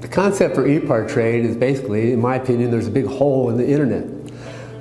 The concept for e-part trade is basically, in my opinion, there's a big hole in the internet.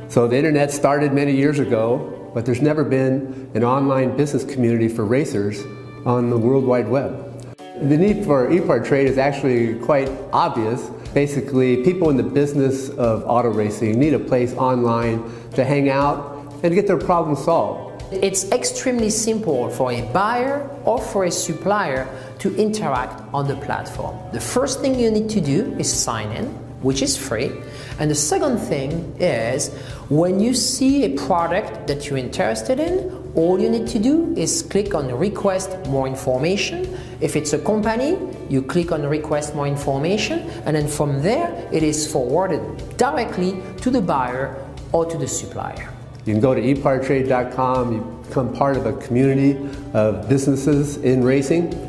So the internet started many years ago, but there's never been an online business community for racers on the World Wide Web. The need for e-part trade is actually quite obvious. Basically, people in the business of auto racing need a place online to hang out and get their problems solved. It's extremely simple for a buyer or for a supplier to interact on the platform. The first thing you need to do is sign in, which is free. And the second thing is when you see a product that you're interested in, all you need to do is click on request more information. If it's a company, you click on request more information, and then from there it is forwarded directly to the buyer or to the supplier. You can go to epartrade.com, you become part of a community of businesses in racing,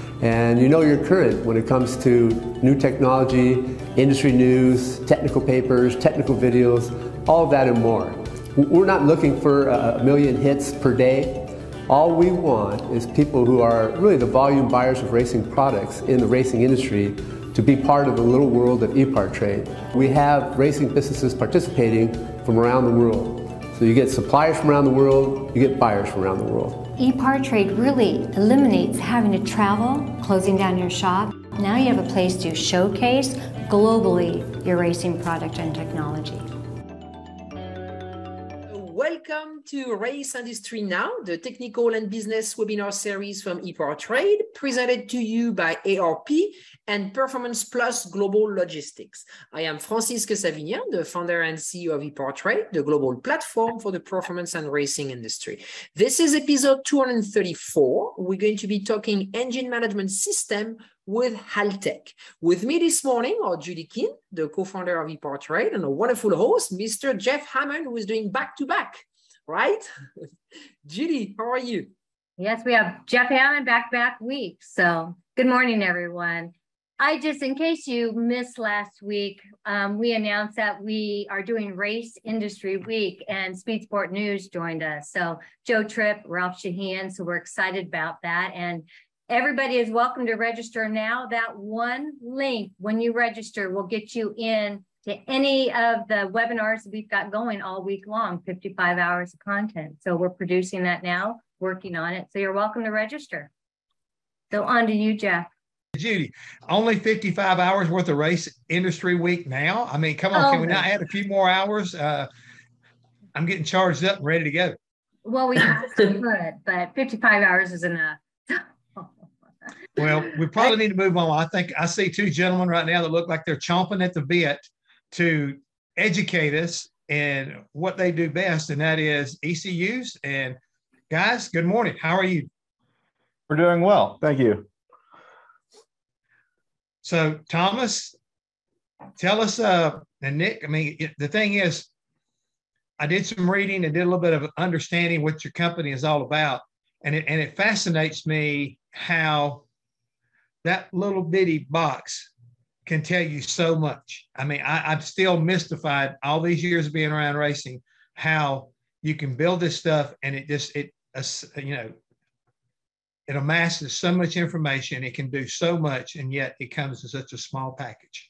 And you know you're current when it comes to new technology, industry news, technical papers, technical videos, all that and more. We're not looking for a million hits per day. All we want is people who are really the volume buyers of racing products in the racing industry to be part of the little world of e-part trade. We have racing businesses participating from around the world. So you get suppliers from around the world, you get buyers from around the world. E-part trade really eliminates having to travel, closing down your shop. Now you have a place to showcase globally your racing product and technology. Welcome to Race Industry Now, the technical and business webinar series from ePart Trade, presented to you by ARP and Performance Plus Global Logistics. I am Francisque Savignan, the founder and CEO of ePart Trade, the global platform for the performance and racing industry. This is episode 234. We're going to be talking engine management system with Haltech. With me this morning are Judy Keane, the co-founder of ePart Trade, and a wonderful host, Mr. Jeff Hammond, who is doing back-to-back, right? Judy, how are you? Yes, we have Jeff Hammond back-to-back week. So good morning, everyone. I just, in case you missed last week, um, we announced that we are doing Race Industry Week and Speed Sport News joined us. So Joe Tripp, Ralph Sheheen, so we're excited about that. And Everybody is welcome to register now. That one link when you register will get you in to any of the webinars we've got going all week long, 55 hours of content. So we're producing that now, working on it. So you're welcome to register. So on to you, Jeff. Judy, only 55 hours worth of race industry week now. I mean, come on, oh, can we not add a few more hours? Uh, I'm getting charged up and ready to go. Well, we could, but 55 hours is enough. Well, we probably need to move on. I think I see two gentlemen right now that look like they're chomping at the bit to educate us in what they do best, and that is ECUs. And guys, good morning. How are you? We're doing well. Thank you. So, Thomas, tell us, uh, and Nick, I mean, it, the thing is, I did some reading and did a little bit of understanding what your company is all about. And it, and it fascinates me how that little bitty box can tell you so much. I mean, I, am still mystified all these years of being around racing, how you can build this stuff and it just, it, you know, it amasses so much information. It can do so much, and yet it comes in such a small package.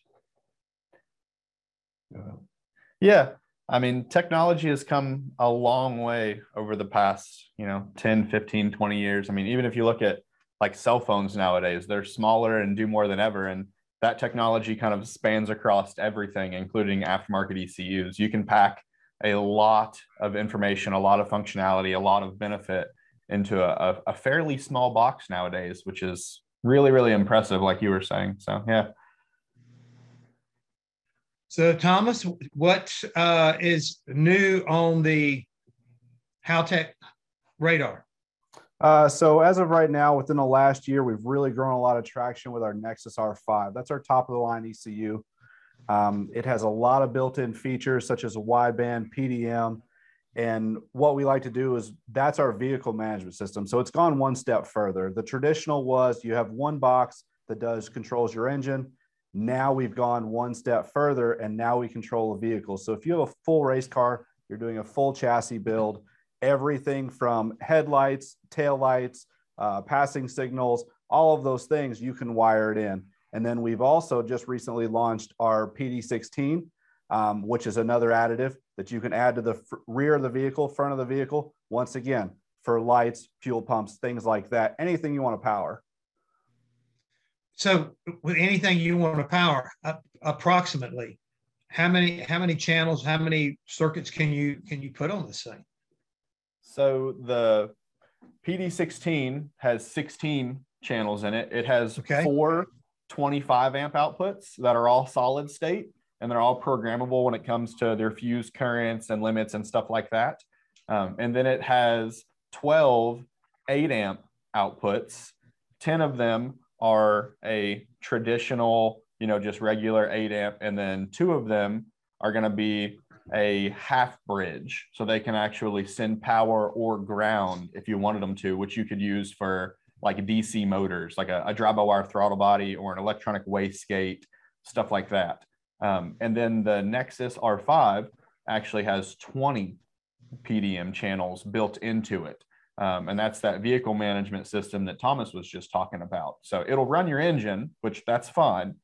Yeah. I mean, technology has come a long way over the past, you know, 10, 15, 20 years. I mean, even if you look at like cell phones nowadays. They're smaller and do more than ever. And that technology kind of spans across everything, including aftermarket ECUs. You can pack a lot of information, a lot of functionality, a lot of benefit into a, a fairly small box nowadays, which is really, really impressive, like you were saying. So, yeah. So, Thomas, what uh, is new on the Haltech radar? Uh, so as of right now, within the last year, we've really grown a lot of traction with our Nexus R5. That's our top of the line ECU. Um, it has a lot of built-in features such as a wideband, PDM, and what we like to do is that's our vehicle management system. So it's gone one step further. The traditional was you have one box that does controls your engine. Now we've gone one step further and now we control a vehicle. So if you have a full race car, you're doing a full chassis build, everything from headlights, tail lights, uh, passing signals, all of those things you can wire it in. And then we've also just recently launched our PD16, um, which is another additive that you can add to the rear of the vehicle, front of the vehicle. Once again, for lights, fuel pumps, things like that, anything you want to power. So with anything you want to power, uh, approximately, how many how many channels, how many circuits can you can you put on this thing? So the PD16 has 16 channels in it. It has okay. four 25 amp outputs that are all solid state and they're all programmable when it comes to their fuse currents and limits and stuff like that. Um, and then it has 12 8 amp outputs. 10 of them are a traditional, you know, just regular 8 amp, and then two of them are going to be a half bridge. So they can actually send power or ground if you wanted them to, which you could use for like DC motors, like a, a drive-by-wire throttle body or an electronic wastegate, stuff like that. Um, and then the Nexus R5 actually has 20 PDM channels built into it. Um, and that's that vehicle management system that Thomas was just talking about. So it'll run your engine, which that's fine,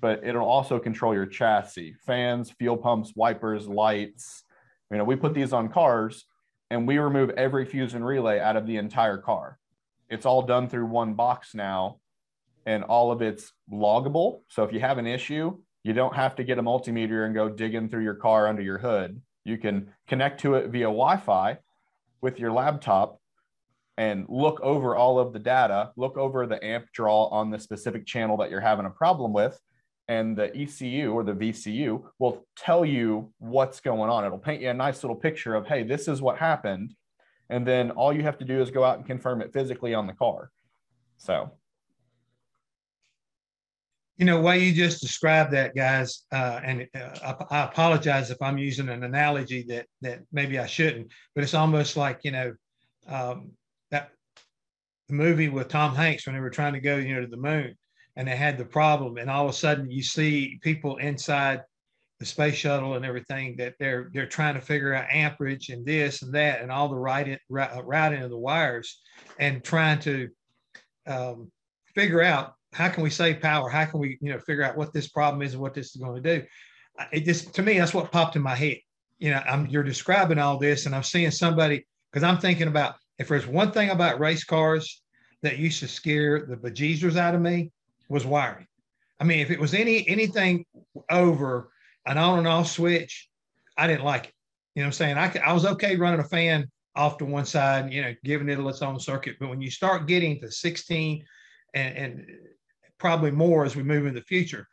but it'll also control your chassis, fans, fuel pumps, wipers, lights. You know, we put these on cars and we remove every fuse and relay out of the entire car. It's all done through one box now and all of it's loggable. So if you have an issue, you don't have to get a multimeter and go digging through your car under your hood. You can connect to it via Wi Fi with your laptop and look over all of the data, look over the amp draw on the specific channel that you're having a problem with. And the ECU or the VCU will tell you what's going on. It'll paint you a nice little picture of, hey, this is what happened. And then all you have to do is go out and confirm it physically on the car. So you know, way you just described that, guys, uh, and uh, I, I, apologize if I'm using an analogy that that maybe I shouldn't, but it's almost like you know um, that the movie with Tom Hanks when they were trying to go, you know, to the moon, and they had the problem, and all of a sudden you see people inside the space shuttle and everything that they're they're trying to figure out amperage and this and that and all the right routing of the wires and trying to um, figure out how can we save power? How can we, you know, figure out what this problem is and what this is going to do? It just to me, that's what popped in my head. You know, I'm you're describing all this, and I'm seeing somebody because I'm thinking about if there's one thing about race cars that used to scare the bejesus out of me was wiring. I mean, if it was any anything over an on and off switch, I didn't like it. You know what I'm saying? I, I was okay running a fan off to one side, you know, giving it its own circuit. But when you start getting to 16 and, and probably more as we move in the future.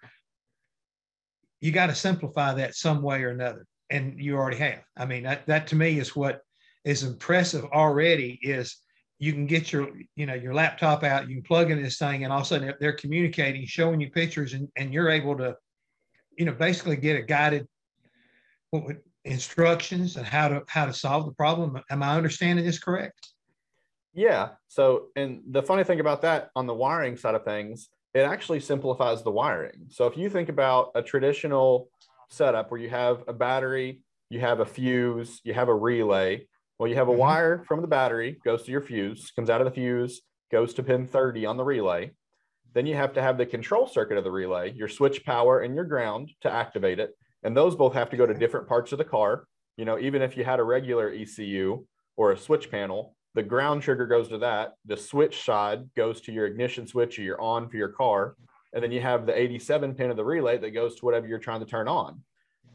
You got to simplify that some way or another. And you already have. I mean, that, that to me is what is impressive already is you can get your, you know, your laptop out, you can plug in this thing and all of a sudden they're communicating, showing you pictures and, and you're able to, you know, basically get a guided would, instructions and how to how to solve the problem. Am I understanding this correct? Yeah. So, and the funny thing about that on the wiring side of things it actually simplifies the wiring. So if you think about a traditional setup where you have a battery, you have a fuse, you have a relay. Well, you have a mm-hmm. wire from the battery, goes to your fuse, comes out of the fuse, goes to pin 30 on the relay. Then you have to have the control circuit of the relay, your switch power and your ground to activate it. And those both have to go to different parts of the car. You know, even if you had a regular ECU or a switch panel, the ground trigger goes to that. The switch side goes to your ignition switch or your on for your car. And then you have the 87 pin of the relay that goes to whatever you're trying to turn on.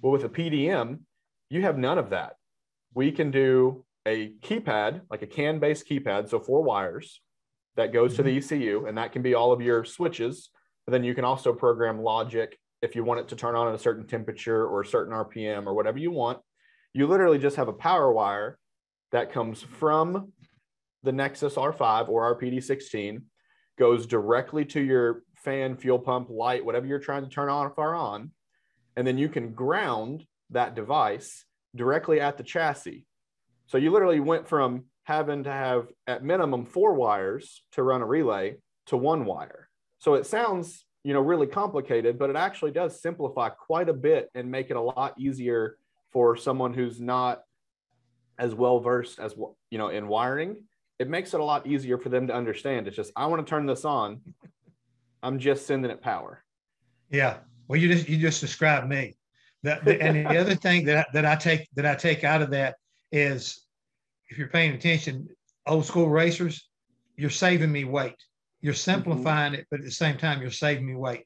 Well, with a PDM, you have none of that. We can do a keypad, like a CAN based keypad, so four wires that goes to the mm-hmm. ECU, and that can be all of your switches. But then you can also program logic if you want it to turn on at a certain temperature or a certain RPM or whatever you want. You literally just have a power wire that comes from the Nexus R5 or our PD16 goes directly to your fan, fuel pump, light, whatever you're trying to turn on or on. and then you can ground that device directly at the chassis. So you literally went from having to have at minimum four wires to run a relay to one wire. So it sounds, you know, really complicated, but it actually does simplify quite a bit and make it a lot easier for someone who's not as well versed as you know in wiring. It makes it a lot easier for them to understand. It's just I want to turn this on. I'm just sending it power. Yeah. Well, you just you just described me. And the other thing that that I take that I take out of that is, if you're paying attention, old school racers, you're saving me weight. You're mm-hmm. simplifying mm-hmm. it, but at the same time, you're saving me weight.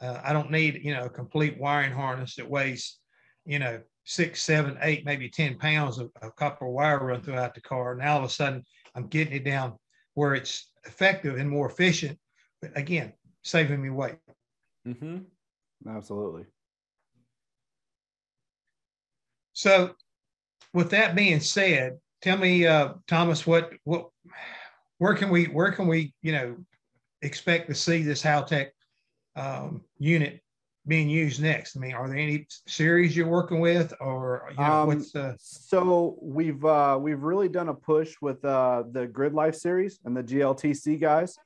Uh, I don't need you know a complete wiring harness that weighs, you know, six, seven, eight, maybe ten pounds of, of copper wire run throughout the car. And all of a sudden, I'm getting it down where it's effective and more efficient. But again, saving me weight. Mm-hmm. Absolutely. So, with that being said, tell me, uh, Thomas, what what where can we where can we you know expect to see this Haltech um, unit being used next? I mean, are there any series you're working with, or you know, um, what's the? So we've uh, we've really done a push with uh, the Grid Life series and the GLTC guys.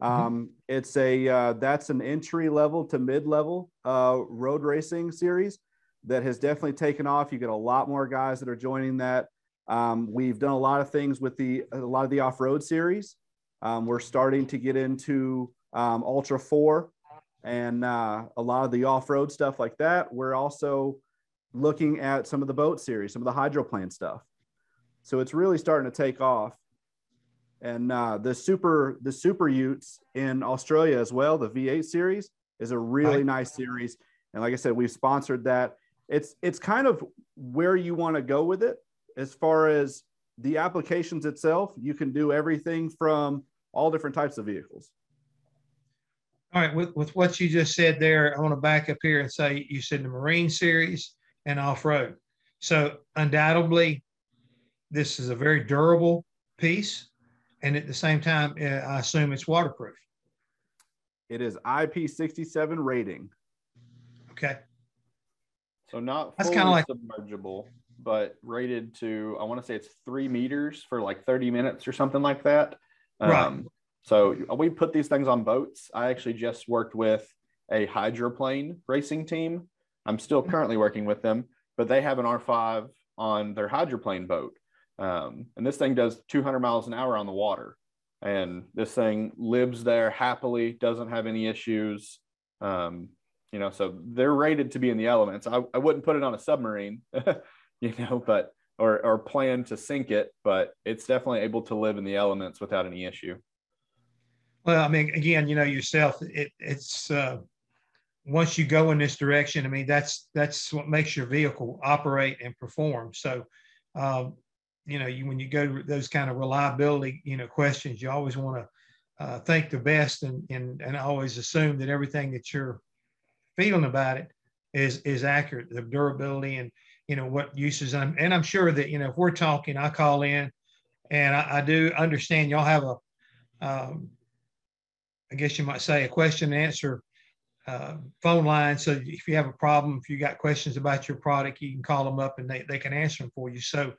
Mm-hmm. Um, mm-hmm. It's a uh, that's an entry level to mid level uh, road racing series that has definitely taken off. You get a lot more guys that are joining that. Um, we've done a lot of things with the a lot of the off road series. Um, we're starting to get into um, Ultra4 and uh, a lot of the off road stuff like that. We're also looking at some of the boat series, some of the hydroplane stuff. So it's really starting to take off. And uh, the super the super Utes in Australia as well, the V8 series is a really nice series. And like I said, we've sponsored that it's it's kind of where you want to go with it. As far as the applications itself you can do everything from all different types of vehicles. All right with, with what you just said there i want to back up here and say you said the marine series and off-road. So undoubtedly this is a very durable piece and at the same time uh, i assume it's waterproof. It is ip67 rating. Okay so not That's fully like- submergible, but rated to I want to say it's three meters for like 30 minutes or something like that. Right. Um, so we put these things on boats. I actually just worked with a hydroplane racing team. I'm still mm-hmm. currently working with them, but they have an R5 on their hydroplane boat. Um, and this thing does 200 miles an hour on the water. And this thing lives there happily, doesn't have any issues. Um, you know, so they're rated to be in the elements. I, I wouldn't put it on a submarine, you know, but or or plan to sink it, but it's definitely able to live in the elements without any issue. Well, I mean, again, you know yourself, it, it's uh, once you go in this direction. I mean, that's that's what makes your vehicle operate and perform. So, um, you know, you when you go to those kind of reliability, you know, questions, you always want to uh, think the best and and and always assume that everything that you're feeling about it is is accurate. The durability and you know what uses and, and I'm sure that you know if we're talking, I call in, and I, I do understand y'all have a, um, I guess you might say a question and answer uh, phone line. So if you have a problem, if you got questions about your product, you can call them up and they, they can answer them for you. So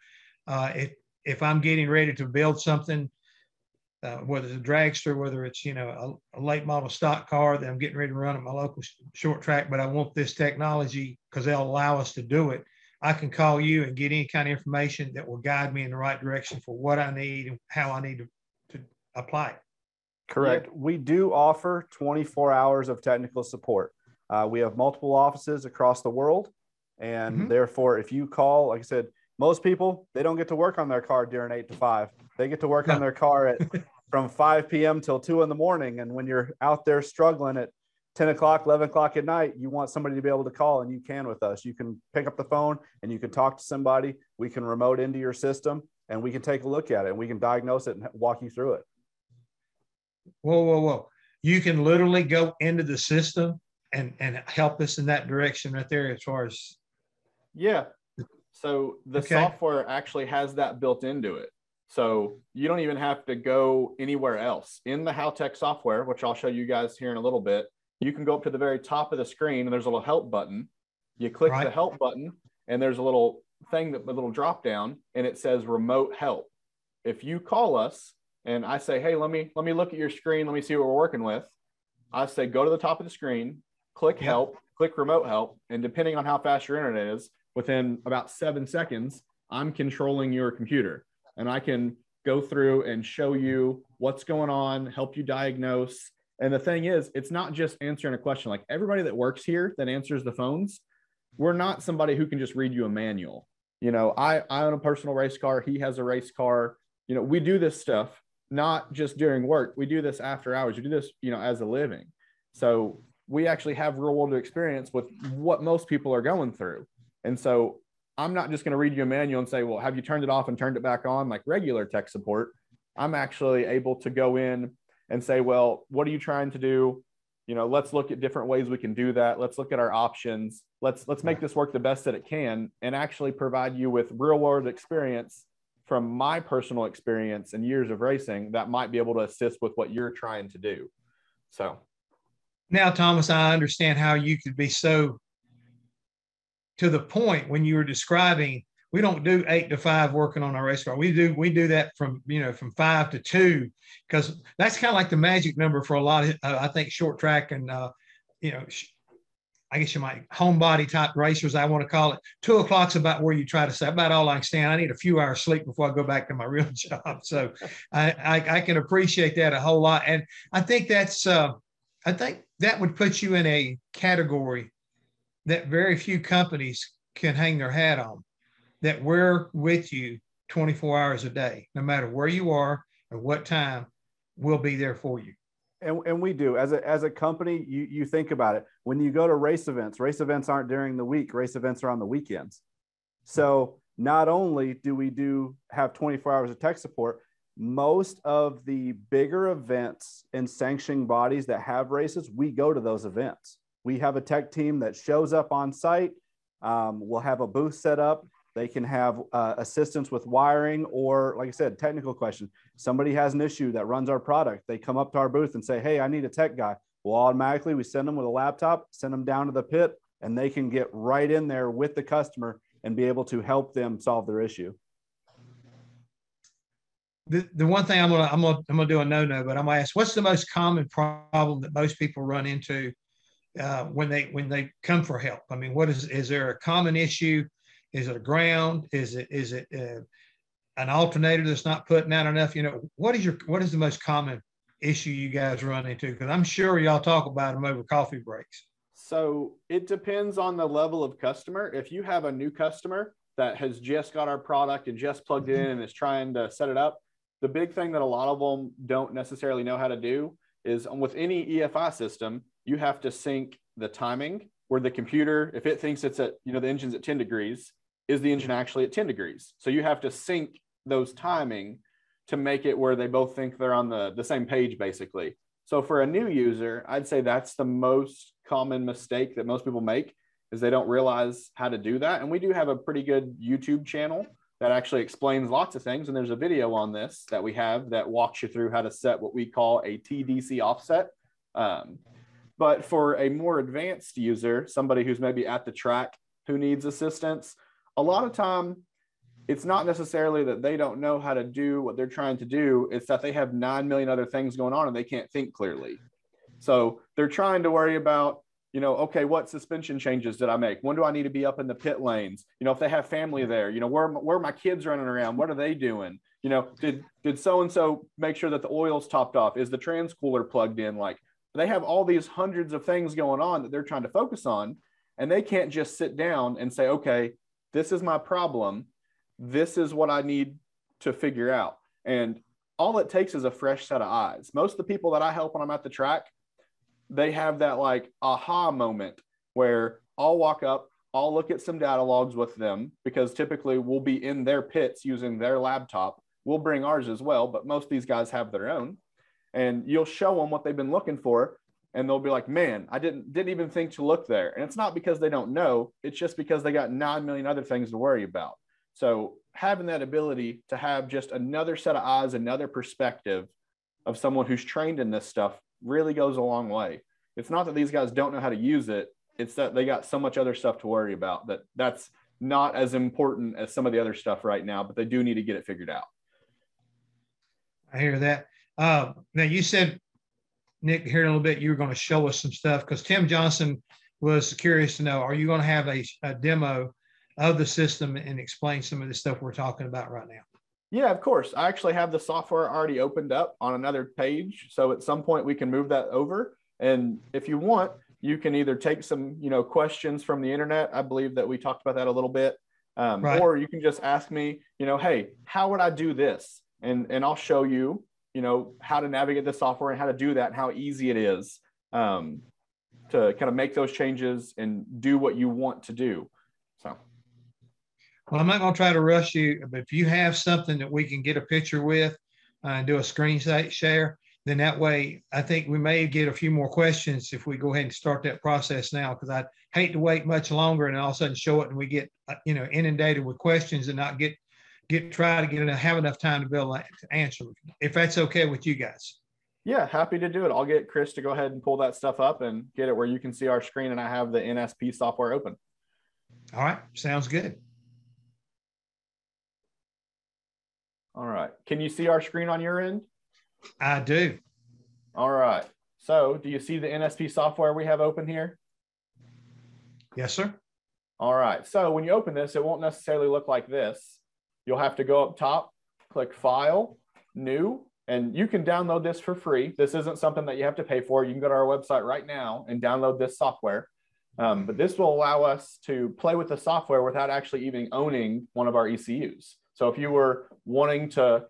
uh, if if I'm getting ready to build something uh, whether it's a dragster, whether it's you know a, a, late model stock car that I'm getting ready to run at my local short track, but I want this technology because they'll allow us to do it. I can call you and get any kind of information that will guide me in the right direction for what I need and how I need to, to apply it. Correct. Yeah. We do offer 24 hours of technical support. Uh, we have multiple offices across the world, and mm-hmm. therefore, if you call, like I said, most people they don't get to work on their car during eight to five. They get to work on their car at from 5 p.m. till two in the morning. And when you're out there struggling at 10 o'clock, 11 o'clock at night, you want somebody to be able to call, and you can with us. You can pick up the phone and you can talk to somebody. We can remote into your system and we can take a look at it and we can diagnose it and walk you through it. Whoa, whoa, whoa. You can literally go into the system and, and help us in that direction right there as far as. Yeah. So the okay. software actually has that built into it. So you don't even have to go anywhere else. In the Haltech software, which I'll show you guys here in a little bit, you can go up to the very top of the screen and there's a little help button. You click Right. the help button, and there's a little thing that a little drop down, and it says remote help. If you call us and I say, hey, let me let me look at your screen, let me see what we're working with. I say, go to the top of the screen, click Yep. help, click remote help, and depending on how fast your internet is, within about seven seconds, I'm controlling your computer, and I can go through and show you what's going on, help you diagnose. And the thing is, it's not just answering a question. Like everybody that works here that answers the phones, we're not somebody who can just read you a manual. You know, I, I own a personal race car. He has a race car. You know, we do this stuff not just during work. We do this after hours. We do this, you know, as a living. So we actually have real world experience with what most people are going through. And so I'm not just going to read you a manual and say, well, have you turned it off and turned it back on like regular tech support? I'm actually able to go in and say, well, what are you trying to do? You know, let's look at different ways we can do that. Let's look at our options. Let's let's make this work the best that it can and actually provide you with real world experience from my personal experience and years of racing that might be able to assist with what you're trying to do. So Now, Thomas, I understand how you could be so to the point when you were describing. We don't do eight to five working on our race car. We do we do that from you know from five to two because that's kind of like the magic number for a lot of uh, I think short track and uh, you know sh- I guess you might homebody type racers I want to call it. Two o'clock's about where you try to say about all I can stand. I need a few hours sleep before I go back to my real job. So I I, I can appreciate that a whole lot, and I think that's. Uh, I think that would put you in a category that very few companies can hang their hat on. That we're with you 24 hours a day, no matter where you are or what time, we'll be there for you. And, and we do as a as a company you you think about it when you go to race events race events aren't during the week race events are on the weekends so not only do we do have 24 hours of tech support most of the bigger events and sanctioning bodies that have races we go to those events we have a tech team that shows up on site. Um, we'll have a booth set up. They can have uh, assistance with wiring or like i said technical question somebody has an issue that runs our product. They come up to our booth and say hey i need a tech guy. Well automatically we send them with a laptop send them down to the pit and they can get right in there with the customer and be able to help them solve their issue. The, the one thing I'm gonna I'm gonna I'm gonna do a no no, but I'm gonna ask, what's the most common problem that most people run into uh, when they when they come for help? I mean, what is is there a common issue? Is it a ground? Is it is it uh, an alternator that's not putting out enough? You know, what is your what is the most common issue you guys run into? Because I'm sure y'all talk about them over coffee breaks. So it depends on the level of customer. If you have a new customer that has just got our product and just plugged it in and is trying to set it up, the big thing that a lot of them don't necessarily know how to do is with any EFI system, you have to sync the timing where the computer, if it thinks it's at, you know, the engine's at 10 degrees, is the engine actually at 10 degrees? So you have to sync those timing to make it where they both think they're on the, the same page, basically. So for a new user, I'd say that's the most common mistake that most people make is they don't realize how to do that. And we do have a pretty good YouTube channel that actually explains lots of things. And there's a video on this that we have that walks you through how to set what we call a TDC offset. Um, but for a more advanced user, somebody who's maybe at the track who needs assistance, a lot of time it's not necessarily that they don't know how to do what they're trying to do. It's that they have 9 million other things going on and they can't think clearly. So they're trying to worry about, you know, okay, what suspension changes did I make? When do I need to be up in the pit lanes? You know, if they have family there, you know, where, where are my kids running around? What are they doing? You know, did, did so-and-so make sure that the oil's topped off? Is the trans cooler plugged in? Like they have all these hundreds of things going on that they're trying to focus on. And they can't just sit down and say, okay, this is my problem this is what I need to figure out. And all it takes is a fresh set of eyes. Most of the people that I help when I'm at the track, they have that like aha moment where I'll walk up, I'll look at some data logs with them because typically we'll be in their pits using their laptop. We'll bring ours as well, but most of these guys have their own. And you'll show them what they've been looking for, and they'll be like, "Man, I didn't didn't even think to look there." And it's not because they don't know; it's just because they got nine million other things to worry about. So having that ability to have just another set of eyes, another perspective of someone who's trained in this stuff really goes a long way. It's not that these guys don't know how to use it. it's that they got so much other stuff to worry about that that's not as important as some of the other stuff right now, but they do need to get it figured out. I hear that. Uh, now you said, Nick, here in a little bit, you were going to show us some stuff because Tim Johnson was curious to know, are you going to have a, a demo of the system and explain some of the stuff we're talking about right now? Yeah, of course. I actually have the software already opened up on another page. So at some point we can move that over. And if you want, you can either take some, you know, questions from the internet. I believe that we talked about that a little bit. Um, right. Or you can just ask me, you know, hey, how would I do this? And and I'll show you, you know, how to navigate the software and how to do that and how easy it is um, to kind of make those changes and do what you want to do. So. Well, I'm not going to try to rush you, but if you have something that we can get a picture with uh, and do a screen share, then that way I think we may get a few more questions if we go ahead and start that process now because I'd hate to wait much longer and all of a sudden show it and we get uh, you know inundated with questions and not get get try to get enough, have enough time to be able to answer if that's okay with you guys. Yeah, happy to do it. I'll get Chris to go ahead and pull that stuff up and get it where you can see our screen and I have the NSP software open. All right, sounds good. All right. Can you see our screen on your end? I do. All right. So do you see the NSP software we have open here? Yes, sir. All right. So when you open this, it won't necessarily look like this. You'll have to go up top, click File, New, and you can download this for free. This isn't something that you have to pay for. You can go to our website right now and download this software. Um, but this will allow us to play with the software without actually even owning one of our ECUs. So if you were wanting to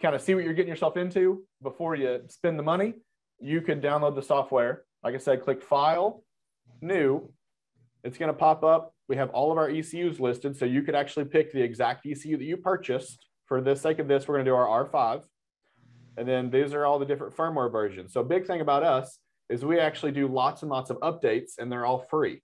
kind of see what you're getting yourself into before you spend the money, you could download the software. Like I said, click File, New. It's going to pop up. We have all of our ECUs listed, so you could actually pick the exact ECU that you purchased. For the sake of this, we're going to do our R5. And then these are all the different firmware versions. So big thing about us is we actually do lots and lots of updates and they're all free.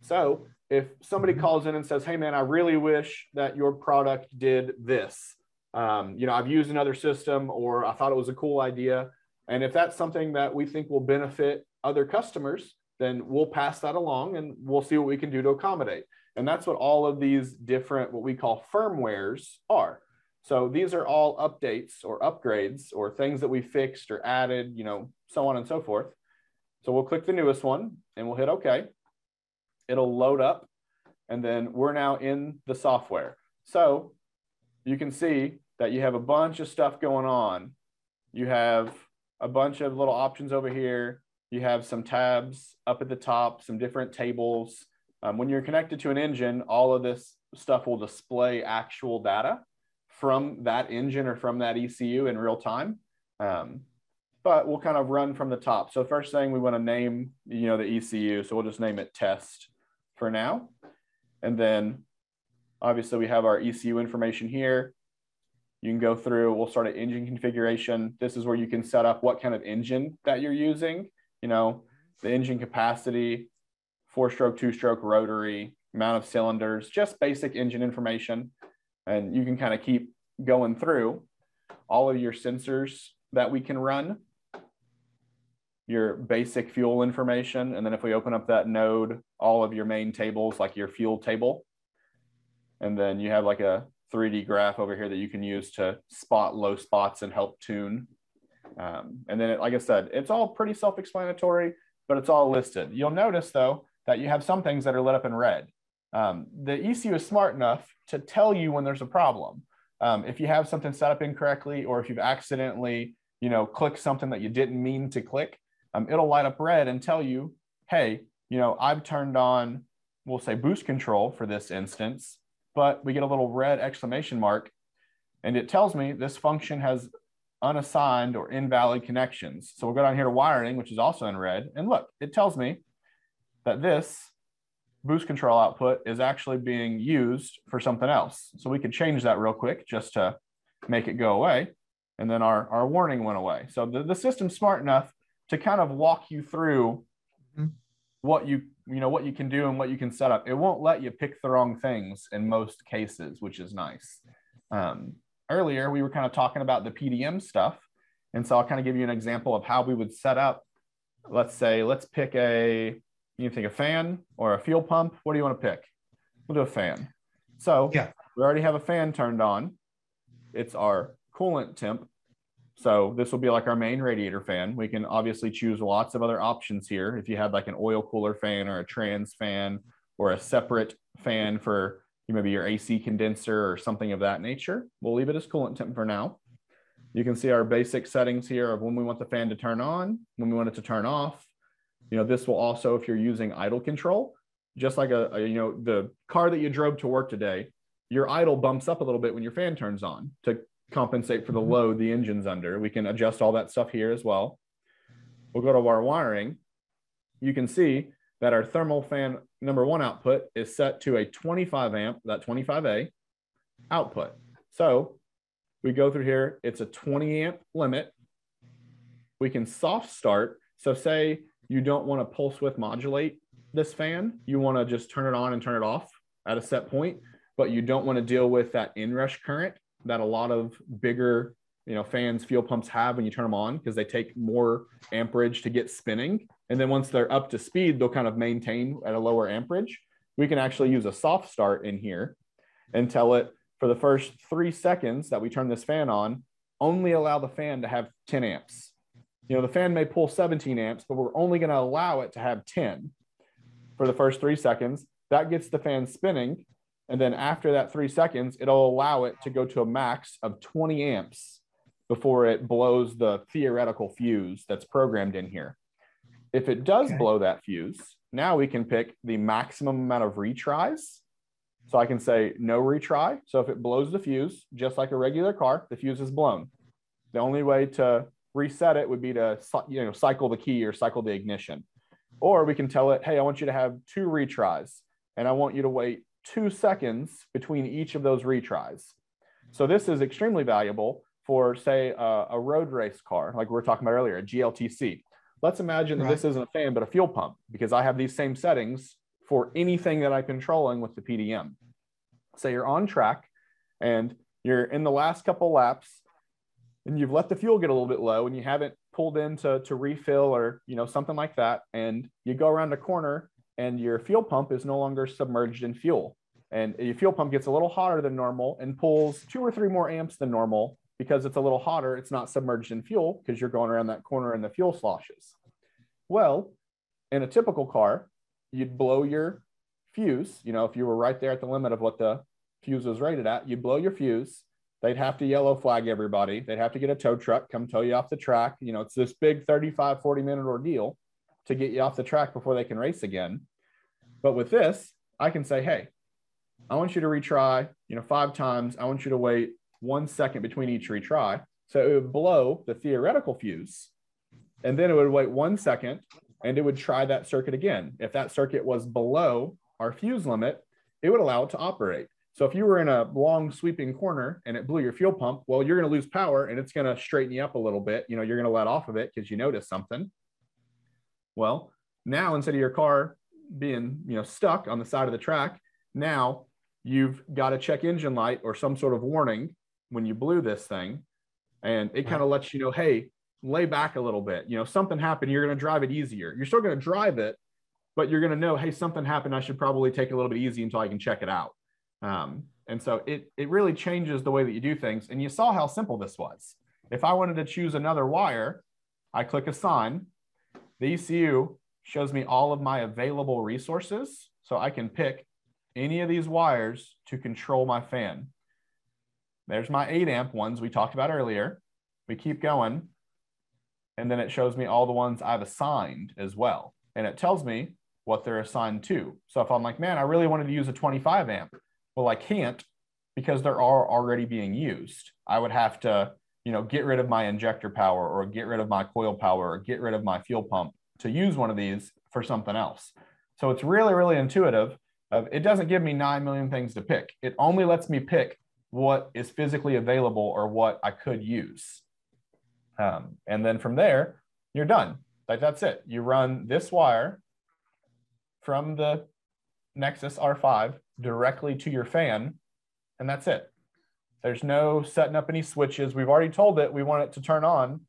So if somebody calls in and says, hey man, I really wish that your product did this, um, you know, I've used another system or I thought it was a cool idea. And if that's something that we think will benefit other customers, then we'll pass that along and we'll see what we can do to accommodate. And that's what all of these different, what we call firmwares are. So these are all updates or upgrades or things that we fixed or added, you know, so on and so forth. So we'll click the newest one and we'll hit OK. It'll load up and then we're now in the software. So you can see that you have a bunch of stuff going on. You have a bunch of little options over here. You have some tabs up at the top, some different tables. Um, when you're connected to an engine, all of this stuff will display actual data from that engine or from that ECU in real time. Um, but we'll kind of run from the top. So first thing we want to name, you know, the ECU. So we'll just name it test for now. And then obviously we have our ECU information here. You can go through, we'll start at engine configuration. This is where you can set up what kind of engine that you're using, you know, the engine capacity, four stroke, two stroke rotary, amount of cylinders, just basic engine information. And you can kind of keep going through all of your sensors that we can run, your basic fuel information. And then if we open up that node, all of your main tables, like your fuel table, and then you have like a 3D graph over here that you can use to spot low spots and help tune. Um, and then, it, like I said, it's all pretty self-explanatory, but it's all listed. You'll notice though, that you have some things that are lit up in red. Um, the ECU is smart enough to tell you when there's a problem. Um, if you have something set up incorrectly, or if you've accidentally, you know, clicked something that you didn't mean to click, um, it'll light up red and tell you, hey, you know, I've turned on, we'll say boost control for this instance, but we get a little red exclamation mark and it tells me this function has unassigned or invalid connections. So we'll go down here to wiring, which is also in red. And look, it tells me that this boost control output is actually being used for something else. So we could change that real quick just to make it go away. And then our, our warning went away. So the, the system's smart enough to kind of walk you through mm-hmm. what you you know what you can do and what you can set up. It won't let you pick the wrong things in most cases, which is nice. Um, earlier, we were kind of talking about the PDM stuff, and so I'll kind of give you an example of how we would set up. Let's say, let's pick a You can think a fan or a fuel pump. What do you want to pick? We'll do a fan. So Yeah. we already have a fan turned on. It's our coolant temp. So this will be like our main radiator fan. We can obviously choose lots of other options here. If you had like an oil cooler fan or a trans fan or a separate fan for maybe your AC condenser or something of that nature, we'll leave it as coolant temp for now. You can see our basic settings here of when we want the fan to turn on, when we want it to turn off. You know, this will also, if you're using idle control, just like a, a you know, the car that you drove to work today, your idle bumps up a little bit when your fan turns on to compensate for the mm-hmm. load the engine's under. We can adjust all that stuff here as well. We'll go to our wiring. You can see that our thermal fan number one output is set to a 25 amp, that 25A output. So we go through here, it's a 20 amp limit. We can soft start. So say you don't want to pulse width modulate this fan, you want to just turn it on and turn it off at a set point, but you don't want to deal with that inrush current that a lot of bigger you know fans fuel pumps have when you turn them on because they take more amperage to get spinning. And then once they're up to speed they'll kind of maintain at a lower amperage. We can actually use a soft start in here and tell it for the first three seconds that we turn this fan on only allow the fan to have 10 amps. You know the fan may pull 17 amps but we're only going to allow it to have 10 for the first three seconds. That gets the fan spinning and then after that three seconds, it'll allow it to go to a max of 20 amps before it blows the theoretical fuse that's programmed in here. If it does Okay. blow that fuse, now we can pick the maximum amount of retries. So I can say no retry. So if it blows the fuse, just like a regular car, the fuse is blown. The only way to reset it would be to you know cycle the key or cycle the ignition. Or we can tell it, hey, I want you to have two retries and I want you to wait two seconds between each of those retries. So this is extremely valuable for, say, a, a road race car, like we were talking about earlier, a GLTC. Let's imagine that this isn't a fan, but a fuel pump, because I have these same settings for anything that I'm controlling with the PDM. Say you're on track and you're in the last couple laps and you've let the fuel get a little bit low and you haven't pulled in to, to refill or you know something like that and you go around a corner and your fuel pump is no longer submerged in fuel. And your fuel pump gets a little hotter than normal and pulls two or three more amps than normal. Because it's a little hotter it's not submerged in fuel because you're going around that corner and the fuel sloshes. Well in a typical car you'd blow your fuse. You know if you were right there at the limit of what the fuse was rated at you'd blow your fuse. They'd have to yellow flag everybody. They'd have to get a tow truck come tow you off the track. You know it's this big 35 40 minute ordeal to get you off the track before they can race again. But with this i can say hey i want you to retry you know five times. I want you to wait one second between each retry. So it would blow the theoretical fuse and then it would wait one second and it would try that circuit again. If that circuit was below our fuse limit it would allow it to operate. So if you were in a long sweeping corner and it blew your fuel pump, well, you're going to lose power and it's going to straighten you up a little bit. You know, you're going to let off of it because you notice something. Well, now instead of your car being, you know, stuck on the side of the track, now you've got a check engine light or some sort of warning when you blew this thing. And it kind of lets you know, hey, lay back a little bit. You know, something happened. You're going to drive it easier. You're still going to drive it, but you're going to know, hey, something happened. I should probably take it a little bit easy until I can check it out. Um, and so it, it really changes the way that you do things. And you saw how simple this was. If I wanted to choose another wire, I click assign. The ECU shows me all of my available resources. So I can pick any of these wires to control my fan. There's my 8 amp ones we talked about earlier. We keep going. And then it shows me all the ones I've assigned as well. And it tells me what they're assigned to. So if I'm like, man, I really wanted to use a 25 amp, well, I can't because they're all already being used. I would have to, you know, get rid of my injector power or get rid of my coil power or get rid of my fuel pump to use one of these for something else. So it's really, really intuitive. Of, it doesn't give me 9 million things to pick. It only lets me pick what is physically available or what I could use. Um, and then from there, you're done. Like that's it. You run this wire from the Nexus R5 directly to your fan, and that's it. There's no setting up any switches. We've already told it we want it to turn on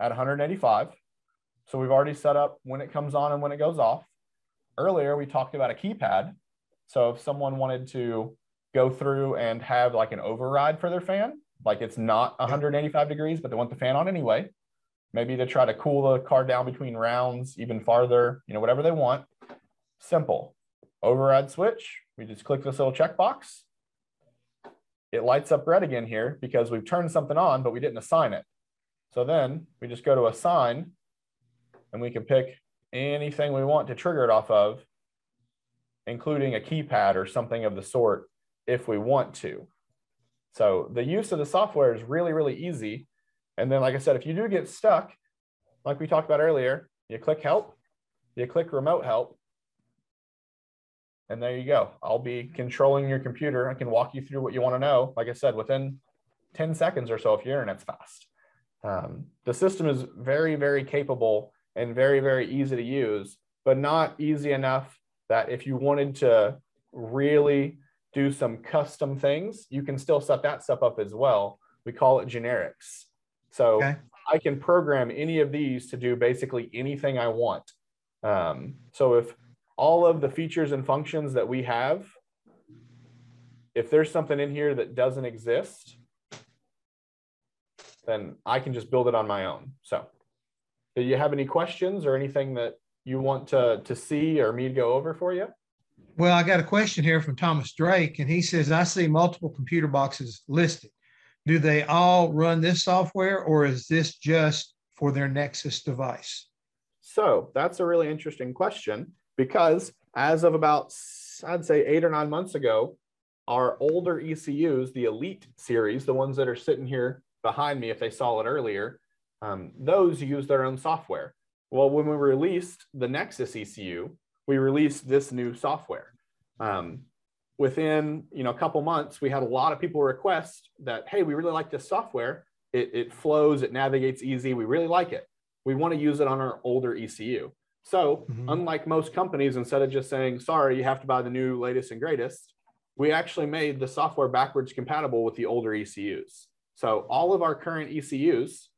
at 185. So we've already set up when it comes on and when it goes off. earlier we talked about a keypad. So if someone wanted to go through and have like an override for their fan, like it's not 185 degrees, but they want the fan on anyway, maybe to try to cool the car down between rounds even farther, you know, whatever they want. Simple. Override switch. We just click this little checkbox. It lights up red again here because we've turned something on, but we didn't assign it. So then we just go to assign and we can pick anything we want to trigger it off of, including a keypad or something of the sort if we want to. So the use of the software is really, really easy. And then, like I said, if you do get stuck, like we talked about earlier, you click help, you click remote help, and there you go. I'll be controlling your computer. I can walk you through what you want to know. Like I said, within 10 seconds or so if your internet's fast. Um, the system is very, very capable and very, very easy to use, but not easy enough that if you wanted to really do some custom things, you can still set that stuff up as well. We call it generics. So okay. I can program any of these to do basically anything I want. Um, so if all of the features and functions that we have, if there's something in here that doesn't exist, then I can just build it on my own. So do you have any questions or anything that you want to, to see or me to go over for you? Well, I got a question here from Thomas Drake, and he says, I see multiple computer boxes listed. Do they all run this software, or is this just for their Nexus device? So that's a really interesting question because as of about, I'd say, eight or nine months ago, our older ECUs, the Elite series, the ones that are sitting here behind me, if they saw it earlier, um, those use their own software. Well, when we released the Nexus ECU, we released this new software. Um, within you know a couple months, we had a lot of people request that, hey, we really like this software. It, it flows, it navigates easy. We really like it. We want to use it on our older ECU. So, mm-hmm. unlike most companies, instead of just saying, sorry, you have to buy the new latest and greatest, we actually made the software backwards compatible with the older ECUs. So, all of our current ECUs,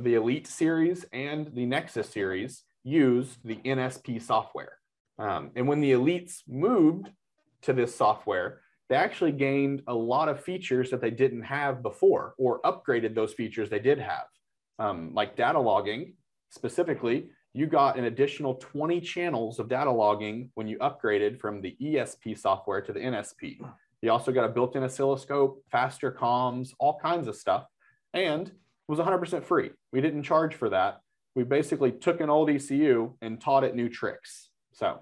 the Elite series and the Nexus series, use the NSP software. Um, and when the Elites moved to this software, they actually gained a lot of features that they didn't have before or upgraded those features they did have. Um, like data logging specifically, you got an additional 20 channels of data logging when you upgraded from the ESP software to the NSP. You also got a built-in oscilloscope, faster comms, all kinds of stuff, and was 100% free. We didn't charge for that. We basically took an old ECU and taught it new tricks. So,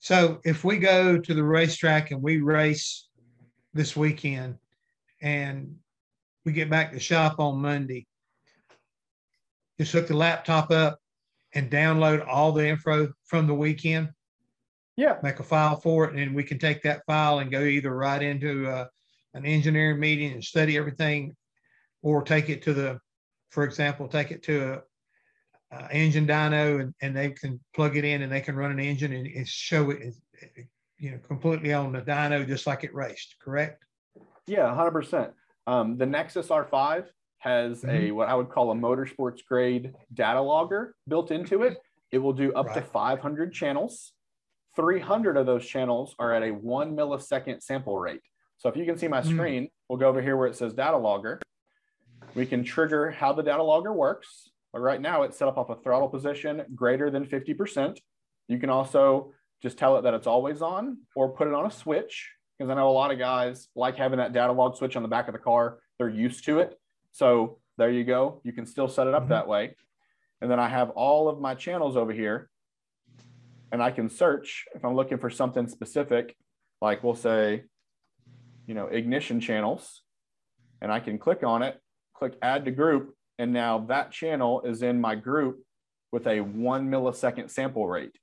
so if we go to the racetrack and we race this weekend, and we get back to shop on Monday, just hook the laptop up and download all the info from the weekend. Yeah. Make a file for it, and we can take that file and go either right into uh, an engineering meeting and study everything, or take it to the, for example, take it to a, a engine dyno, and, and they can plug it in and they can run an engine and, and show it, you know, completely on the dyno just like it raced. Correct? Yeah, hundred um, percent. The Nexus R5 has mm-hmm. a what I would call a motorsports grade data logger built into it. It will do up right. to 500 channels. 300 of those channels are at a one millisecond sample rate. So if you can see my mm-hmm. screen, we'll go over here where it says data logger. We can trigger how the data logger works. But right now it's set up off a throttle position greater than 50%. You can also just tell it that it's always on or put it on a switch because I know a lot of guys like having that data log switch on the back of the car. They're used to it. So there you go. You can still set it up mm-hmm. that way. And then I have all of my channels over here and I can search if I'm looking for something specific, like we'll say, you know, ignition channels, and I can click on it, click add to group, and now that channel is in my group with a one millisecond sample rate.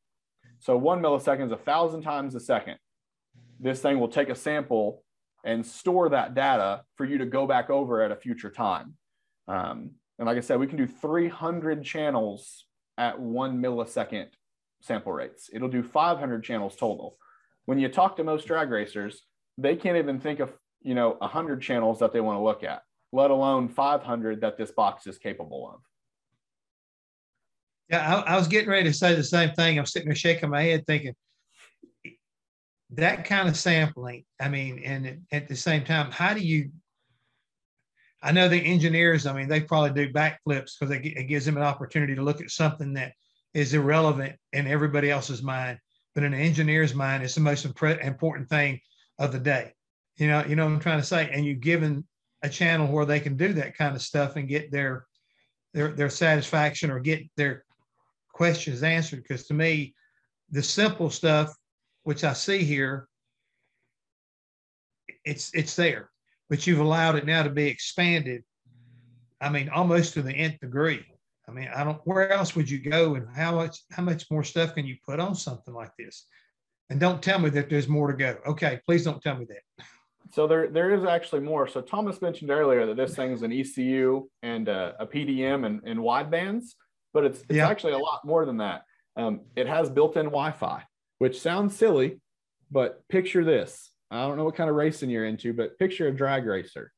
So one millisecond is a thousand times a second. This thing will take a sample and store that data for you to go back over at a future time. Um, and like I said, we can do 300 channels at one millisecond sample rates. It'll do 500 channels total. When you talk to most drag racers, they can't even think of you know 100 channels that they want to look at, let alone 500 that this box is capable of. Yeah, I, I, was getting ready to say the same thing. I'm sitting there shaking my head, thinking that kind of sampling. I mean, and at the same time, how do you? I know the engineers. I mean, they probably do backflips because it gives them an opportunity to look at something that is irrelevant in everybody else's mind, but in an engineer's mind, it's the most important thing of the day. You know, you know what I'm trying to say. And you've given a channel where they can do that kind of stuff and get their their their satisfaction or get their questions answered. Because to me, the simple stuff, which I see here, it's it's there, but you've allowed it now to be expanded. I mean, almost to the nth degree. I mean, I don't. Where else would you go, and how much how much more stuff can you put on something like this? And don't tell me that there's more to go. Okay, please don't tell me that. So there, there is actually more. So Thomas mentioned earlier that this thing's an ECU and a, a PDM and, and wide bands, but it's, it's yeah. actually a lot more than that. Um, it has built-in Wi-Fi, which sounds silly, but picture this. I don't know what kind of racing you're into, but picture a drag racer.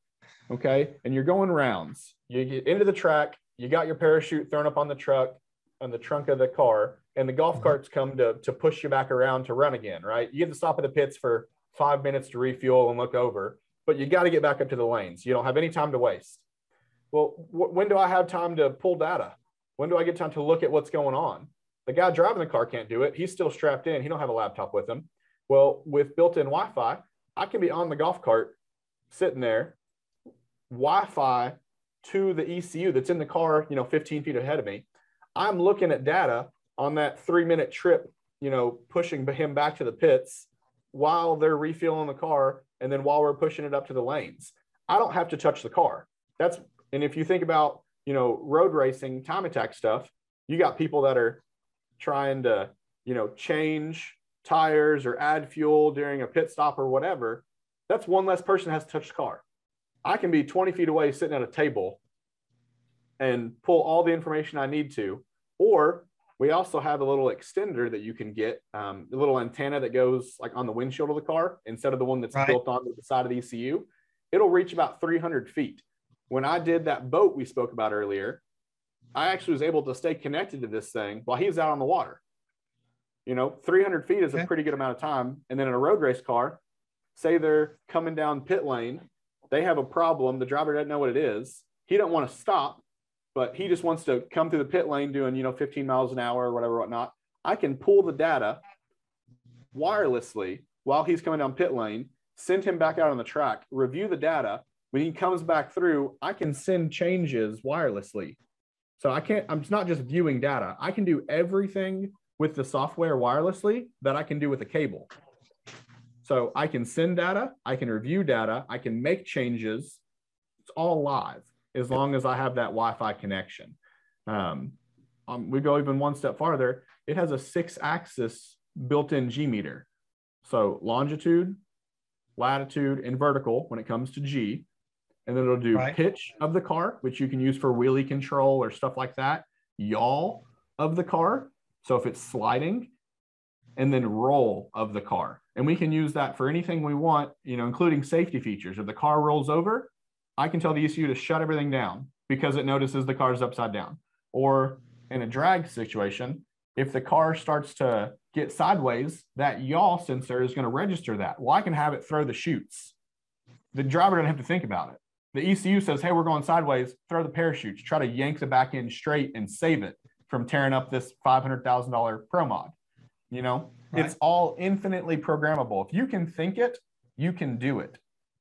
Okay. And you're going rounds. You get into the track, you got your parachute thrown up on the truck, on the trunk of the car, and the golf mm-hmm. carts come to, to push you back around to run again, right? You get to stop at the pits for five minutes to refuel and look over, but you got to get back up to the lanes. You don't have any time to waste. Well, wh- when do I have time to pull data? When do I get time to look at what's going on? The guy driving the car can't do it. He's still strapped in. He don't have a laptop with him. Well, with built-in Wi-Fi, I can be on the golf cart, sitting there, Wi-Fi to the ECU that's in the car, you know, 15 feet ahead of me. I'm looking at data on that three-minute trip, you know, pushing him back to the pits while they're refueling the car and then while we're pushing it up to the lanes. I don't have to touch the car. That's and if you think about, you know, road racing, time attack stuff, you got people that are trying to, you know, change tires or add fuel during a pit stop or whatever. That's one less person has to touch the car. I can be 20 feet away sitting at a table and pull all the information I need to, or we also have a little extender that you can get, um, a little antenna that goes like on the windshield of the car instead of the one that's right. built onto the side of the ECU. It'll reach about 300 feet. When I did that boat we spoke about earlier, I actually was able to stay connected to this thing while he was out on the water. You know, 300 feet is okay. a pretty good amount of time. And then in a road race car, say they're coming down pit lane, they have a problem. The driver doesn't know what it is. He don't want to stop but he just wants to come through the pit lane doing, you know, 15 miles an hour or whatever, whatnot. I can pull the data wirelessly while he's coming down pit lane, send him back out on the track, review the data. When he comes back through, I can send changes wirelessly. So I can't, I'm not just viewing data. I can do everything with the software wirelessly that I can do with a cable. So I can send data, I can review data, I can make changes. It's all live as long as I have that Wi-Fi connection. Um, um, we go even one step farther. It has a six-axis built-in G meter. So longitude, latitude, and vertical when it comes to G. And then it'll do right. pitch of the car, which you can use for wheelie control or stuff like that. Yaw of the car. So if it's sliding, and then roll of the car. And we can use that for anything we want, you know, including safety features. If the car rolls over, I can tell the ECU to shut everything down because it notices the car is upside down. Or in a drag situation, if the car starts to get sideways, that yaw sensor is going to register that. Well, I can have it throw the chutes. The driver doesn't have to think about it. The ECU says, hey, we're going sideways, throw the parachutes, try to yank the back end straight and save it from tearing up this $500,000 Pro Mod. You know, right. it's all infinitely programmable. If you can think it, you can do it.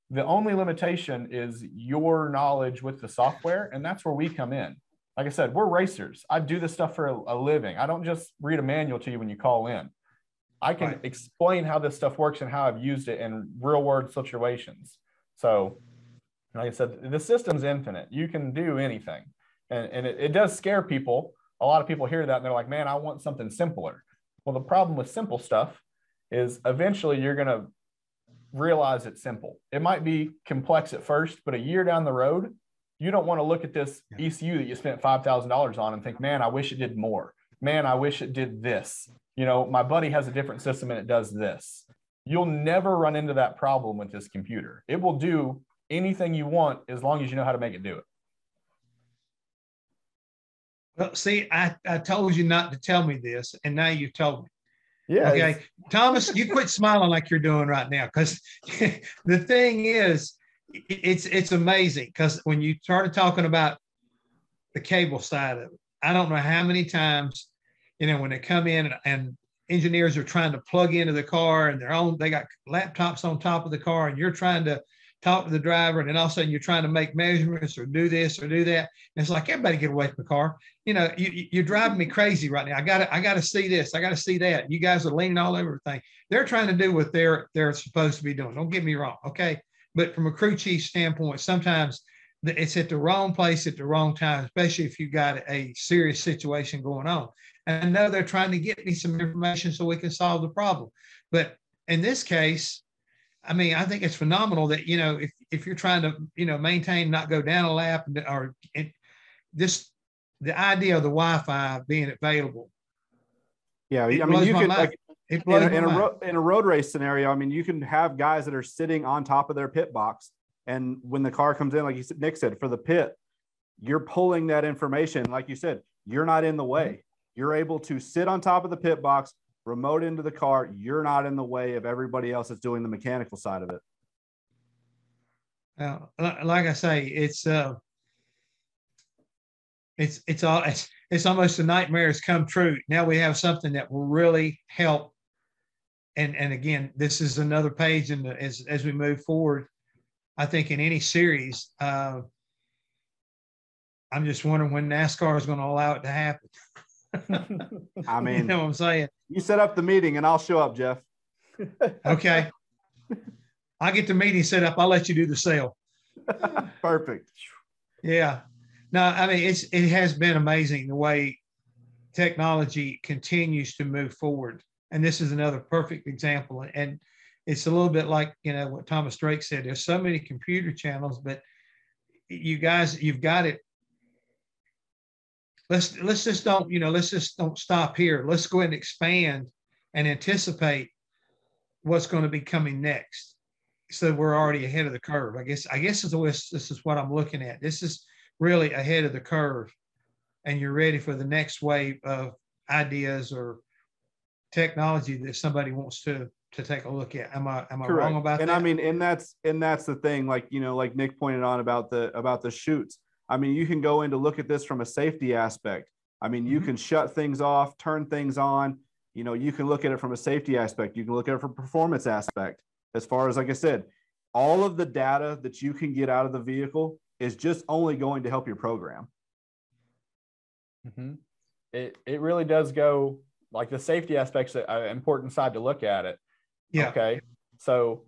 The only limitation is your knowledge with the software, and that's where we come in. Like I said, we're racers. I do this stuff for a, a living. I don't just read a manual to you when you call in. I can right. explain how this stuff works and how I've used it in real world situations. So, like I said, the system's infinite. You can do anything. And, and it, it does scare people. A lot of people hear that and they're like, man, I want something simpler. Well, the problem with simple stuff is eventually you're going to realize it's simple. It might be complex at first, but a year down the road, you don't want to look at this ECU that you spent $5,000 on and think, man, I wish it did more. Man, I wish it did this. You know, my buddy has a different system and it does this. You'll never run into that problem with this computer. It will do anything you want as long as you know how to make it do it. Well, see, I, I told you not to tell me this, and now you've told me. Yeah. Okay. Thomas, you quit smiling like you're doing right now. Because the thing is, it's it's amazing because when you started talking about the cable side of it, I don't know how many times, you know, when they come in and, and engineers are trying to plug into the car and they're on, they got laptops on top of the car, and you're trying to talk to the driver, and then all of a sudden you're trying to make measurements or do this or do that. And it's like everybody get away from the car. You know, you, you're driving me crazy right now. I got to, I got to see this. I got to see that. You guys are leaning all over everything. They're trying to do what they're they're supposed to be doing. Don't get me wrong, okay? But from a crew chief standpoint, sometimes it's at the wrong place at the wrong time, especially if you got a serious situation going on. And I know they're trying to get me some information so we can solve the problem. But in this case, I mean, I think it's phenomenal that you know if if you're trying to you know maintain not go down a lap or this the idea of the Wi-Fi being available. Yeah, I mean, you can like, in, a, in, a ro- in a road race scenario. I mean, you can have guys that are sitting on top of their pit box, and when the car comes in, like you said, Nick said, for the pit, you're pulling that information. Like you said, you're not in the mm-hmm. way. You're able to sit on top of the pit box, remote into the car, you're not in the way of everybody else that's doing the mechanical side of it. Uh, like I say, it's uh, it's it's all it's, it's almost a nightmare has come true. Now we have something that will really help. And and again, this is another page and as as we move forward. I think in any series, uh, I'm just wondering when NASCAR is going to allow it to happen. I mean, you know what I'm saying? You set up the meeting and I'll show up, Jeff. okay. I get the meeting set up. I'll let you do the sale. Perfect. Yeah. No, I mean it's it has been amazing the way technology continues to move forward. And this is another perfect example. And it's a little bit like, you know, what Thomas Drake said. There's so many computer channels, but you guys, you've got it let's let's just don't you know let's just don't stop here. Let's go ahead and expand and anticipate what's going to be coming next. So we're already ahead of the curve. I guess i guess this, this is what i'm looking at. This is really ahead of the curve. And you're ready for the next wave of ideas or technology that somebody wants to to take a look at. Am i am i Correct. wrong about and that? i mean and that's and that's the thing like you know like nick pointed on about the about the chutes I mean, you can go in to look at this from a safety aspect. I mean, you mm-hmm. can shut things off, turn things on. You know, you can look at it from a safety aspect. You can look at it from performance aspect. As far as, like I said, all of the data that you can get out of the vehicle is just only going to help your program. Mm-hmm. It it really does go like the safety aspects an important side to look at it. Yeah. Okay. So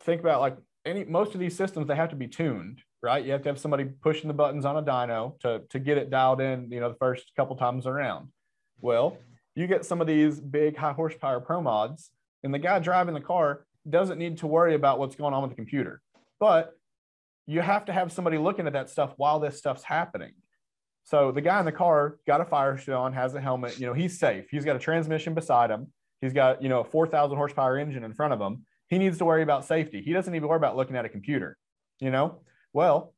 think about like any most of these systems they have to be tuned right? You have to have somebody pushing the buttons on a dyno to, to get it dialed in, you know, the first couple times around. Well, you get some of these big high horsepower pro mods, and the guy driving the car doesn't need to worry about what's going on with the computer. But you have to have somebody looking at that stuff while this stuff's happening. So the guy in the car got a fire suit on, has a helmet, you know, he's safe. He's got a transmission beside him. He's got, you know, a 4,000 horsepower engine in front of him. He needs to worry about safety. He doesn't even worry about looking at a computer, you know? Well,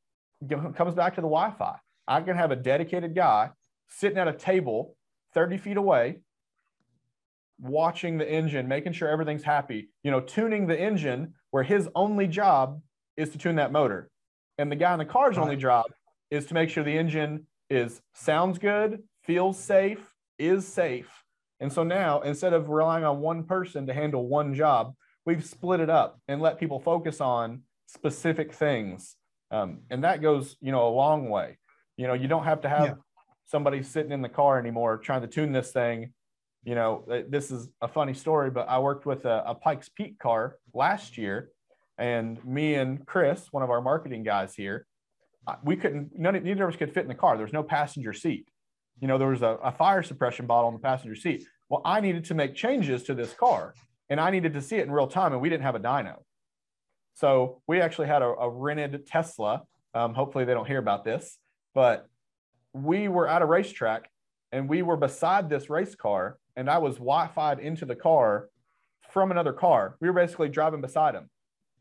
comes back to the Wi-Fi. I can have a dedicated guy sitting at a table 30 feet away, watching the engine, making sure everything's happy, you know, tuning the engine where his only job is to tune that motor. And the guy in the car's only job is to make sure the engine is sounds good, feels safe, is safe. And so now instead of relying on one person to handle one job, we've split it up and let people focus on specific things um, and that goes, you know, a long way. You know, you don't have to have yeah. somebody sitting in the car anymore trying to tune this thing. You know, this is a funny story, but I worked with a, a Pikes Peak car last year, and me and Chris, one of our marketing guys here, we couldn't, none, neither of us could fit in the car. There was no passenger seat. You know, there was a, a fire suppression bottle in the passenger seat. Well, I needed to make changes to this car and I needed to see it in real time, and we didn't have a dyno. So we actually had a, a rented Tesla. Um, hopefully they don't hear about this, but we were at a racetrack and we were beside this race car and I was Wi-Fi'd into the car from another car. We were basically driving beside him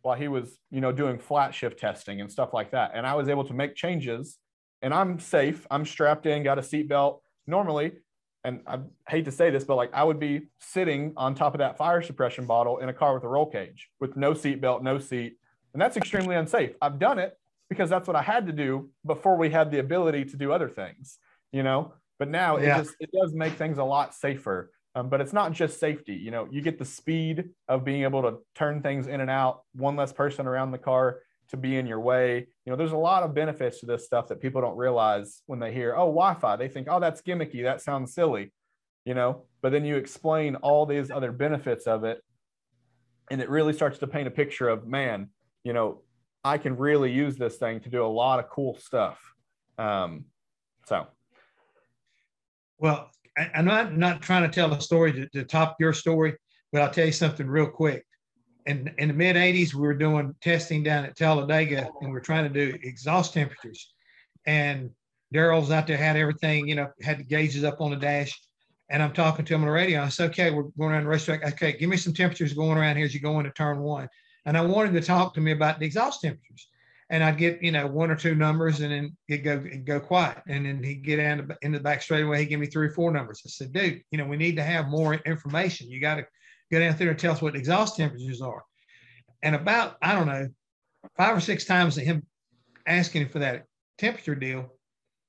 while he was, you know, doing flat shift testing and stuff like that. And I was able to make changes and I'm safe. I'm strapped in, got a seatbelt. normally, and I hate to say this, but like I would be sitting on top of that fire suppression bottle in a car with a roll cage with no seat belt, no seat. And that's extremely unsafe. I've done it because that's what I had to do before we had the ability to do other things, you know. But now yeah. it just it does make things a lot safer. Um, but it's not just safety. You know, you get the speed of being able to turn things in and out, one less person around the car to be in your way. You know, there's a lot of benefits to this stuff that people don't realize when they hear, oh, Wi-Fi. They think, oh, that's gimmicky. That sounds silly, you know. But then you explain all these other benefits of it, and it really starts to paint a picture of, man, you know, I can really use this thing to do a lot of cool stuff. Um, so, well, I, am not not trying to tell a story to, to top your story, but I'll tell you something real quick. In, in the mid 80s, we were doing testing down at Talladega, and we are trying to do exhaust temperatures. And Daryl's out there had everything, you know, had the gauges up on the dash. And I'm talking to him on the radio. I said, okay, we're going around the racetrack. Okay, give me some temperatures going around here as you go into turn one and I wanted to talk to me about the exhaust temperatures. And I'd get, you know, one or two numbers and then it'd go, it'd go quiet. And then he'd get in the, in the back straight away. He'd give me three or four numbers. I said, dude, you know, we need to have more information. You got to go down there and tell us what the exhaust temperatures are. And about, I don't know, five or six times him asking him for that temperature deal,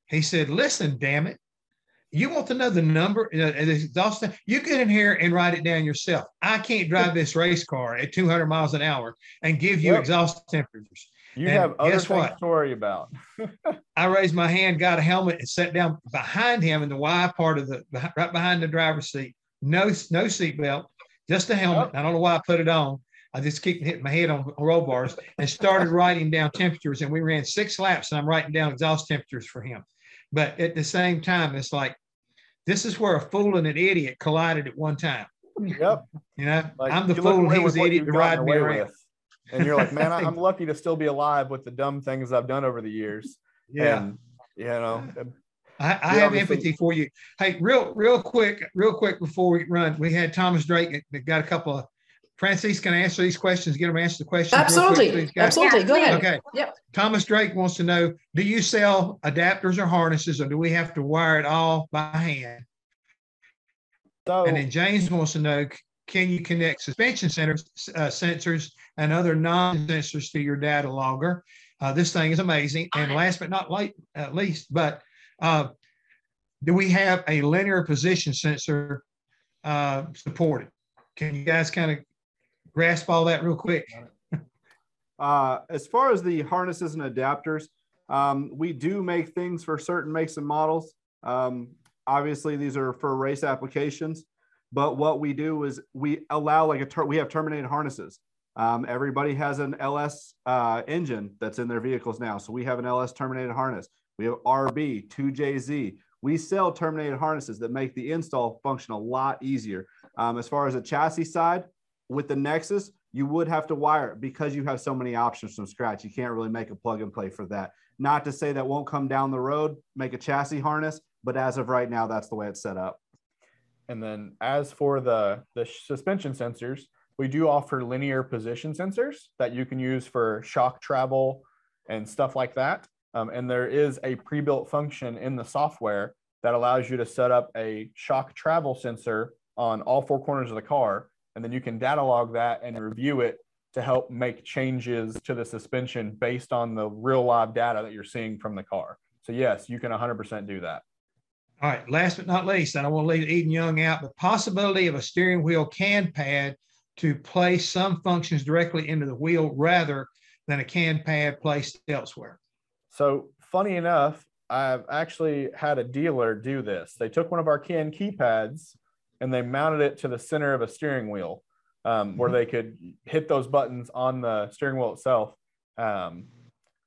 he said, listen, damn it. You want to know the number, uh, the exhaust? You get in here and write it down yourself. I can't drive this race car at 200 miles an hour and give you yep. exhaust temperatures. You and have other guess what? to worry about. I raised my hand, got a helmet, and sat down behind him in the Y part of the right behind the driver's seat. No, no seatbelt, just a helmet. I don't know why I put it on. I just keep hitting my head on roll bars and started writing down temperatures. And we ran six laps, and I'm writing down exhaust temperatures for him. But at the same time, it's like this is where a fool and an idiot collided at one time. Yep. You know, like, I'm the fool and he was the idiot to ride me around. And you're like, man, I'm lucky to still be alive with the dumb things I've done over the years. Yeah. And, you know, I, I have empathy for you. Hey, real, real quick, real quick before we run, we had Thomas Drake that got a couple of Francis, can I answer these questions? Get them answer the questions. Absolutely. Absolutely. Go ahead. Okay. Yep. Thomas Drake wants to know Do you sell adapters or harnesses, or do we have to wire it all by hand? So, and then James wants to know Can you connect suspension centers, uh, sensors and other non sensors to your data logger? Uh, this thing is amazing. And last but not late, at least, but uh, do we have a linear position sensor uh, supported? Can you guys kind of grasp all that real quick? uh, as far as the harnesses and adapters, um, we do make things for certain makes and models. Um, obviously, these are for race applications, but what we do is we allow like a ter- we have terminated harnesses. Um, everybody has an LS uh, engine that's in their vehicles now, so we have an LS terminated harness. We have RB, 2JZ. We sell terminated harnesses that make the install function a lot easier. Um, as far as the chassis side, with the Nexus, you would have to wire it because you have so many options from scratch. You can't really make a plug and play for that. Not to say that won't come down the road, make a chassis harness, but as of right now, that's the way it's set up. And then as for the, the suspension sensors, we do offer linear position sensors that you can use for shock travel and stuff like that. Um, and there is a pre-built function in the software that allows you to set up a shock travel sensor on all four corners of the car and then you can data log that and review it to help make changes to the suspension based on the real live data that you're seeing from the car. So yes, you can 100% do that. All right. Last but not least, I don't want to leave Eden Young out, the possibility of a steering wheel CAN pad to place some functions directly into the wheel rather than a CAN pad placed elsewhere. So funny enough, I've actually had a dealer do this. They took one of our CAN keypads and they mounted it to the center of a steering wheel um, where mm-hmm. they could hit those buttons on the steering wheel itself. Um,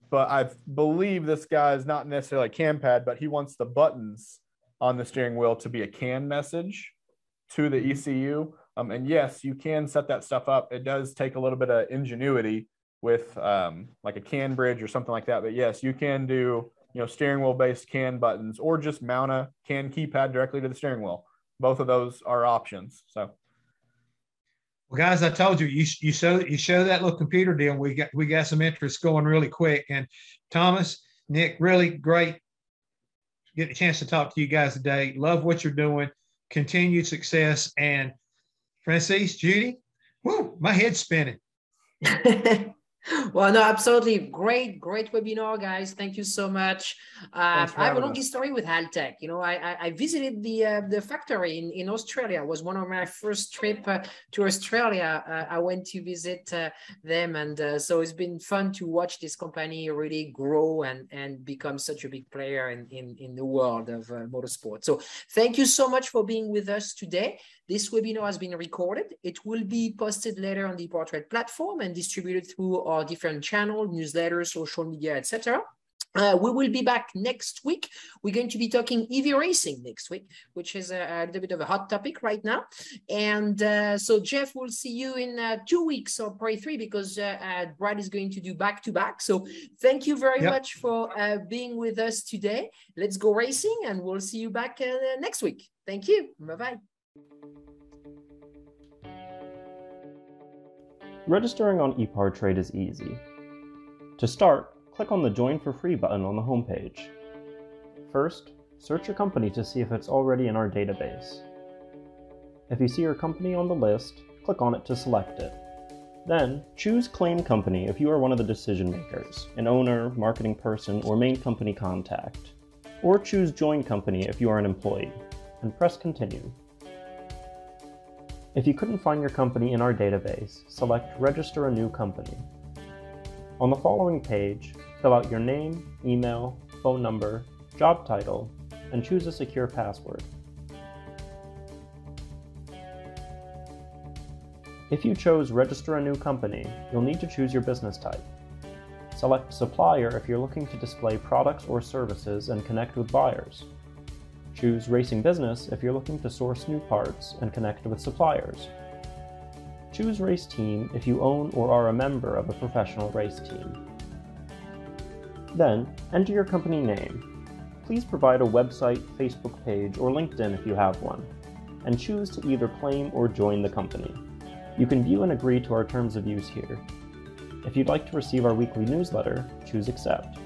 but I believe this guy is not necessarily a CAN pad, but he wants the buttons on the steering wheel to be a CAN message to the mm-hmm. ECU. Um, and yes, you can set that stuff up. It does take a little bit of ingenuity with um, like a CAN bridge or something like that. But yes, you can do you know steering wheel based CAN buttons or just mount a CAN keypad directly to the steering wheel both of those are options. So. Well, guys, I told you, you you show you show that little computer deal. We got we got some interest going really quick. And Thomas, Nick, really great get a chance to talk to you guys today. Love what you're doing. Continued success. And Francis, Judy, whoo, my head's spinning. well, no, absolutely. Great, great webinar, guys. Thank you so much. Uh, I have a long us. history with Haltech. You know, I, I, I visited the uh, the factory in, in Australia. It was one of my first trip uh, to Australia. Uh, I went to visit uh, them. And uh, so it's been fun to watch this company really grow and, and become such a big player in, in, in the world of motorsport. So thank you so much for being with us today. This webinar has been recorded. It will be posted later on the ePartrade platform and distributed through our different channels, newsletters, social media, etc. Uh, we will be back next week. We're going to be talking EV racing next week, which is a, a little bit of a hot topic right now. And uh, so, Jeff, we'll see you in uh, two weeks or probably three because uh, uh, Brad is going to do back to back. So, thank you very yep. much for uh, being with us today. Let's go racing, and we'll see you back next week. Thank you. Bye bye. Registering on ePartrade is easy. To start, click on the Join for Free button on the homepage. First, search your company to see if it's already in our database. If you see your company on the list, click on it to select it. Then, choose Claim Company if you are one of the decision makers, an owner, marketing person, or main company contact. Or choose Join Company if you are an employee, and press Continue. If you couldn't find your company in our database, select Register a New Company. On the following page, fill out your name, email, phone number, job title, and choose a secure password. If you chose Register a New Company, you'll need to choose your business type. Select Supplier if you're looking to display products or services and connect with buyers. Choose Racing Business if you're looking to source new parts and connect with suppliers. Choose Race Team if you own or are a member of a professional race team. Then, enter your company name. Please provide a website, Facebook page, or LinkedIn if you have one, and choose to either claim or join the company. You can view and agree to our terms of use here. If you'd like to receive our weekly newsletter, choose Accept.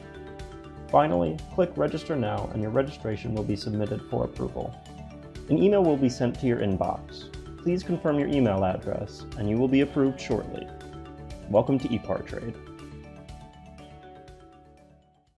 Finally, click Register Now and your registration will be submitted for approval. An email will be sent to your inbox. Please confirm your email address and you will be approved shortly. Welcome to ePartrade.